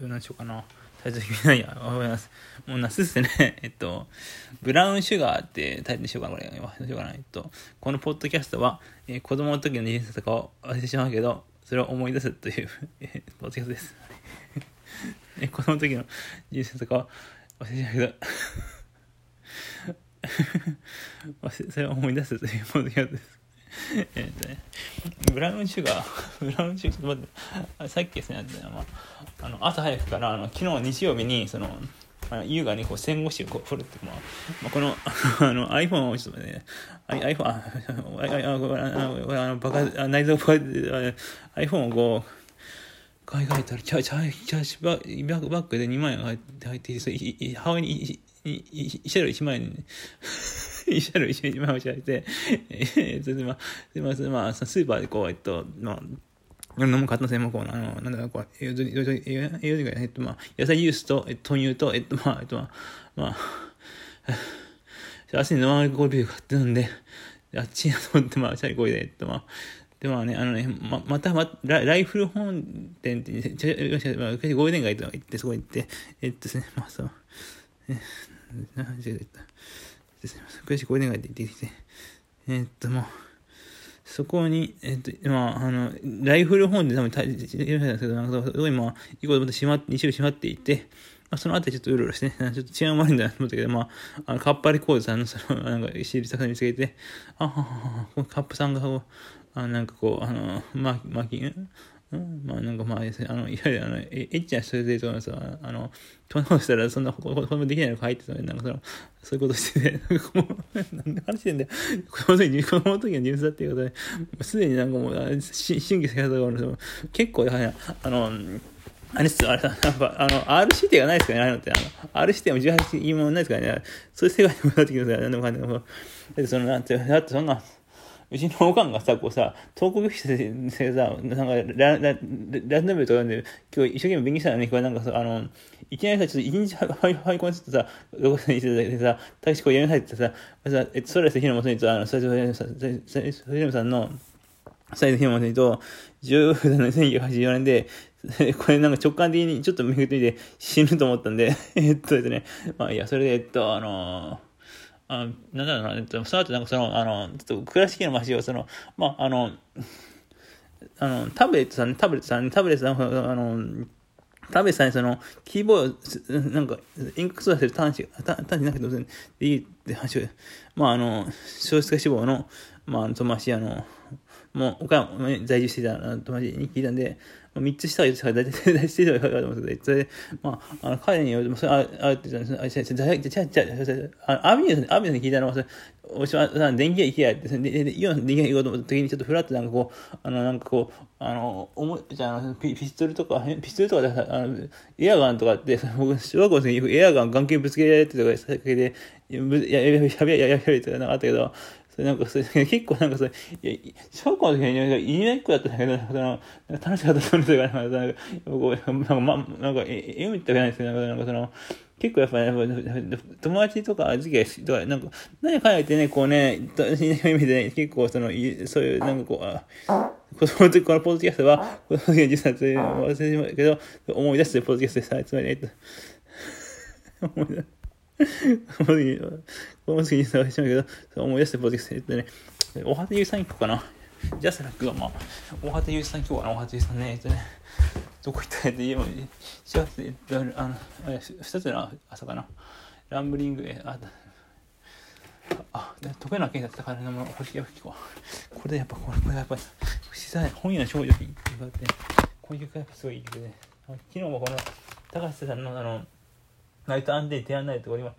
どうなんしようかな。タイトル決めないや。わかります。もう夏っすね。えっと、ブラウンシュガーってタイトルにしようかな、これ。忘れしようかな。えっと、このポッドキャストは、えー、子供の時の人生とかを忘れてしまうけど、それを思い出すという、えー、ポッドキャストです。えー、子供の時の人生とかを忘れてしまうけどそれを思い出すというポッドキャストです。えっとね、ブラウンシュガー、ブラウンシュガー、ちょっと待って、さっきですね、まあ、あの朝早くから、あの昨日日曜日に、その、優雅にこう戦後史をこう掘るって、まあ、まあ、この あの iPhone をちょっとね、iPhone、あ、あの、バカ、内臓バカ、iPhone をこう、海外たら、チャチャチャーシバッバッグで2万円入っていて、母親に慰謝料1万円、慰謝料1万円支払って、えー、それでまあ、でまあ、まあ、スーパーでこう、えっと、まあ、飲む買った専門コーナーの、なんだこう、栄養栄養士が、えっと、まあ、野菜ジュースと、えっと、豆乳と、えっと、まあ、えっと、まあ、まあ、足にノンアルコールビール買って飲んで、あっちやと思って、まあ、チャイコイで、えっと、まあ、で、まあね、あのね、ま、また、ま、ラライフル本店って、ちょ、まあ、ゴールデン街とか行って、そこ行って、えっとですね、まあそう、え、な、間違えた？すみません、悔しいゴールデン街って言ってきて、えっと、もう、そこに、えっと、まあ、の、ライフル本で多分、いらっしゃるんですけど、なんか、そこに、まあ、行こうと思ってしまって、2種類閉まっていて、まあ、その後ちょっとうろうろしてね、ちょっと治安悪いんだなと思ったけど、まあ、あの、カッパリコードさんの、その、なんか、知りたく見つけて、あははは、このカップさんが、あなんかこう、あの、ま、まき、うん、まあなんかまあ、あの、いわゆるあの、エッチな人でとかさ、あの、トナしたらそんな子供できないのか入ってたのに、なんかその、そういうことしてて、なんかもう、なんで話してんだよ。子供の時に、子供の時はニュースだっていうことで、すでになんかもう、新規生活がある結構、やあの、あれっすあれやっぱ、あの、R 指定がないですかね、ああいうのって。あの、R 指定も18言い物ないですからね。そういう世界にもなってきてください。なんでもかんでも。だってその、なんて、だってそんな、うちのおかんがさ、こうさ、東国室でさ、なんかラ、ラ、ランドベルとかで、今日一生懸命勉強したのに、これなんかさ、あの、いきなりさ、ちょっと一日ハイコンするとさ、どこかにてさ、大使こうやめなさいってさ、さ、えっと、それはさ、ひのもとにと、あの、最初、さ、ひのさんの、最初ひのもとにと、1年1 9 8 4年で、これなんか直感的にちょっと巡ってみて死ぬと思ったんで、えっとですね、まあいや、それで、えっと、あのーあなんだろうな、えっと、その後なんかその、あの、ちょっと倉敷の街を、その、まあ、あの、あの、タブレットさん、タブレットさん、タブレットさん、あの、タブレットさんにその、キーボード、なんか、インク操作する端子、端子なくてどうせいいって話を、まあ、あの、少子化志望の、まあ、友達、あの、もう、岡山に在住していた友達に聞いたんで、3つ下が4つ下が大体、大体大体、大体、大体、大体んですけど、それで、まあ、あの彼によると、それ、あ、あ、って言ったら、あ、違う違う違う違う、あ、アミューズ、アミューズに聞いたのは、それ、おしまさん、電気屋行けやって、で、で、イオン電気屋行こうと思った時に、ちょっとフラットなんかこう、あの、なんかこう、あの、おもちゃのピ、ピストルとか、ピストルとかで、あの、エアガンとかって、僕、小学校の時によくエアガン、眼球ぶつけられてとか、さっきで、やべやべやべやべとかなんかあったけど、それなんかそれ、結構なんかそれ、いや、小学校の時に言いにくくだったんだけど、その、楽しかったと思うんですよ、なんか、なんか、ま、なんか、え、みたいないですけど、なんかその、結構やっぱね、友達とか、時期とか、なんか、何か言ってね、こうね、意味でね、結構その、そういう、なんかこう、あ子供の時、このポッドキャストは、子供の時の実際忘れてしまうけど、思い出してポッドキャストでさ、つまり、えっと、思い出この時、この時に探してるけど、思い出してプロジェクトやってね、大畑優さん行こうかな。ジャスラックはまあ、大畑優さん行こうかな、大畑優さんね、えっとね、どこ行ったやって言えば、4月、えっと、あの、2つの朝かな。ランブリング、え、あ、あ、得意な県だったからなもの、これ、やっぱ、これでやっぱ、これ、これやっぱ、不自然、本屋の少女に言われて、こういう曲やっぱすごいいい曲で、昨日もこの、高橋さんのあの、ナイトアンデー提案ナイトこれ今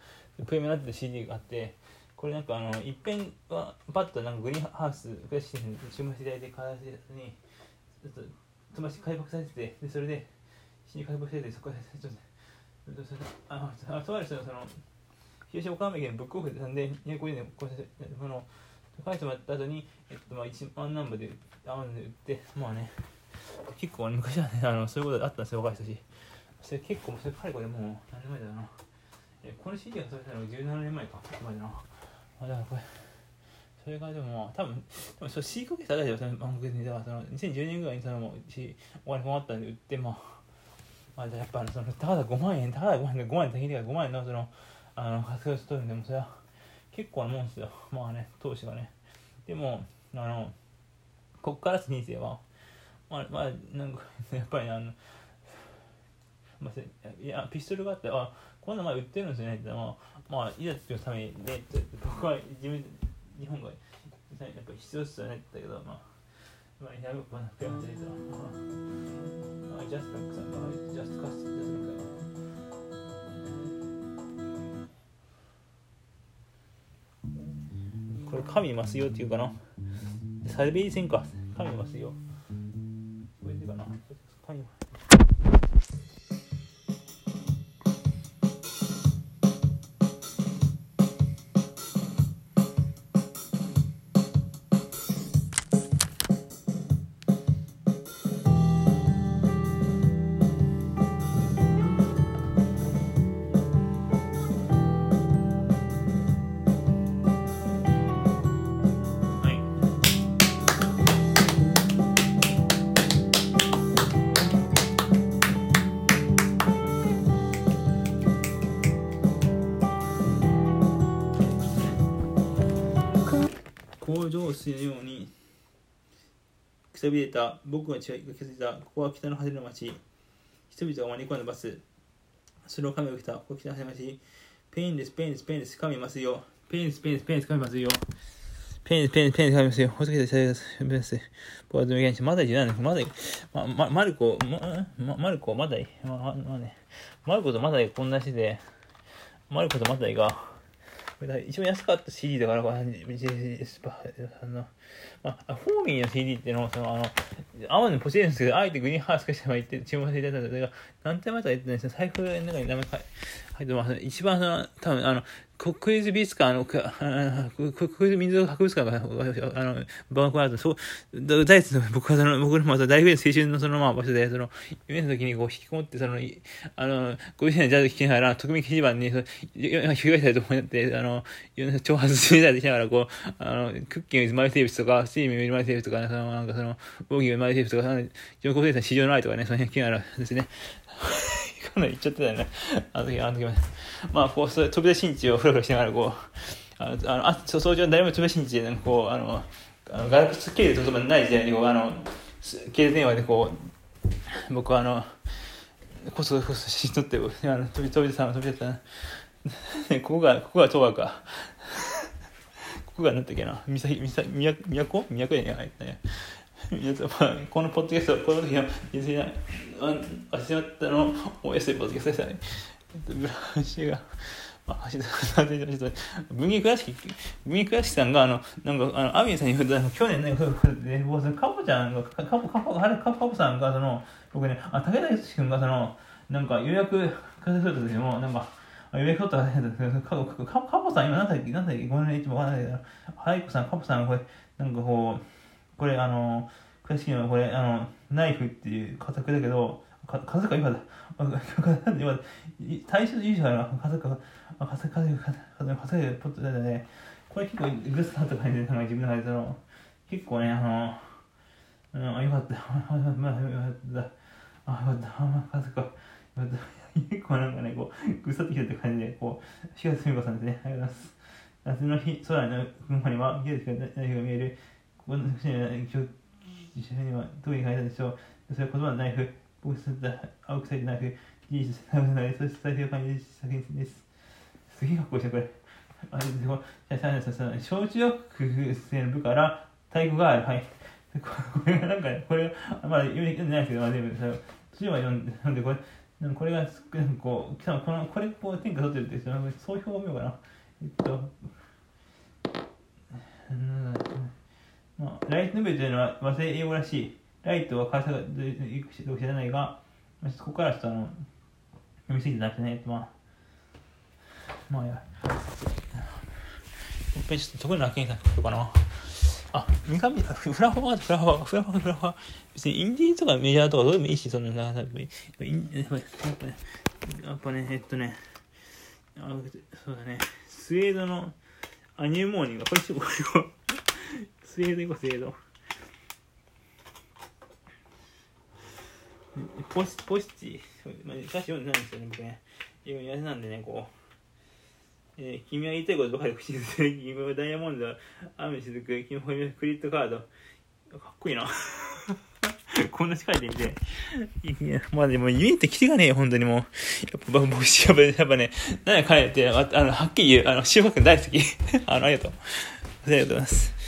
プレミアになってる CD があってこれなんかあの一辺はパッとなんかグリーンハウスクラシックに注文していただいて開発にちょっと飛ばし開幕されててでそれで CD 開幕しててそこでちょっとそれあのとある人のその東岡山県ブックオフで3で250年この高い人もやった後に、えっと、まあ1万ナンバーでダウンで売ってまあね結構昔はねあのそういうことあったんですよ若い人たち。それ結構それ彼これもう何年前だよな。えこの CD が撮れたのが17年前か。前だな。あだからこれそれがでも多分でもそれ C かけたら大丈夫その番組でだからその2010年ぐらいにそのしお金困ったんで売ってまあまあ、やっぱそのただ5万円ただ5万円5万円的には5万円のそのあの活用しとるんでもそれは結構なもんですよ。まあね投資がね。でもあのこっから人生はまあまあなんかやっぱりあのまあ、いやピストルがあってあこんな前売ってるんですよねってまあまあいざっていうためにね僕は自分日本がやっぱり必要ですよねって言ったけどまあまあ、やるかなって感じですよ。まあ、ジャスタックさんが、ジャストカスジャスタックこれ神いますよっていうかな。サルベリ戦か。神いますよ。工場水のようにくたびれた僕が気づいたここは北の果ての町人々が招き込んだバスそれを神が来たここは北の果ての町ペインです、ペインです、ペインです、神いますよ。ペインです、ペインです、ペインです、神いますよ。ペインです、ペインです、ペインです、神ますよ。ほっとけて、さよなら。僕はどうもまだいないのまだい、ま、ま、マルコ、ま、ま、マルコ、まだい、ま、ま、まね、マルコとまだいこんなしてて、マルコとまだいが、一番安かった CD だから、まあの、まあ、フォーミーの CD っていうのは、その、あの、青のポチるんですけど、あえてグリーンハウスかしても言って、注文していただいたんですが、何点前か言ってないですね。財布の中に名前書いてます。一番その、多分あの、国立美術館、あの、国立民族博物館が、あの、バンクアート、そう、大好き、僕はその、僕のまた大学青春のそのまま場所で、その、夢の時にこう引きこもって、その、あの、ご自身のジャズ聴きながら、特命掲示板に、その、被害者と思って、あの、挑発してたりしながら、こう、あの、クッキングマイセーブスとか、スチームマイセーブスとか、その、なんかその、ボーギーマイセーブスとか、ジョンコ生産市場の愛とかね、その辺聞きながらですね、かなり言っちゃってたよね。あの時、あの時。まあ、こう、そ飛び出しんちをふらふらしながら、こう、あの、あの、あ掃除は誰も飛び出しんちで、なんかこう、あの、あのガラクス経由とかない時代に、こう、あの、携帯電話でこう、僕はあの、こそこそ写真撮って、あの飛び飛び出た、飛び出た。ここが、ここが東和か。ここがなんだっけな、みさ、みさ、みや、都都やないね。このポッドキャスト、この時の、別に、始まったのを S でポッドキャストでしたね。ブラシが、まあ、文芸倉敷、文芸倉敷さんが、あの、なんか、あの、アミンさんに言うと、去年ね、で、僕、カポちゃんが、カポ、カポ、あれ、カポさんが、その、僕ね、あ、武田康君が、その、なんか、予約、開設するときも、なんか、予約取ったら、カポさん、今、なんだっけ、なんだっけ、ごめんね、いつもわかんないけど、ハイコさん、カポさん、これ、なんかこう、これあの詳しいのはこれあのナイフっていう家族だけどか家族か今だ。今大衆優勝な家族か家族家族家族家族ポットだねこれ結構グスなとかに自分の中でその結構ねあのうんあよかったあよかったあよかった家族かよかった結構なんかねこうぐさってきたって感じでこう4月美子さんですねありがとうございます夏の日空の雲には家ですが何が見えるこの節には、今日、実際には、どういう書いたでしょう。それは言葉のナイフ、僕された青臭いナイフ、事実、サムナイフ、そして再生を感じる作品です。すげえかっこいいですこれ。あれ、でも、じゃあ、さあさあ小中学生の部から太鼓がある。はい。これがなんか、これ、まだ読んでないですけど、まあ、全部、それ、途中は読んで、なんで、これ、これが、こう、この、これ、こう、天下取ってるって、そういう表を見ようかな。えっと、なんだまあ、ライトノベルというのは和製英語らしい。ライトは会社がどういうか知らないが、ここからちょっとあの、読みすぎてなくてね、まあ、まあや。もっぺんちょっと特に楽になってくかな。あ、三上、フラフォーフラフォーフラフォーフラフォー別にインディーとかメジャーとかどうでもいいし、そんな、やっぱね、やっぱね、えっとね、あそうだね、スウェードのアニューモーニング、これ、これ、スウェード行こ、スウェード。ポス、ポスチ、まあ、歌詞読んでないんですよね、僕ね。今、やつなんでね、こう。えー、君は言いたいことばかり口にする。君はダイヤモンド、雨しずく、君はクリットカード。かっこいいな。こんな近いで見て。いや、まあでも、夢ってキリがねえよ、本当にもう。やっぱ、僕、やっぱ、やっぱね、何やかんやって、あの、はっきり言う、あの、塩川君大好き。あの、ありがとう。ありがとうございます。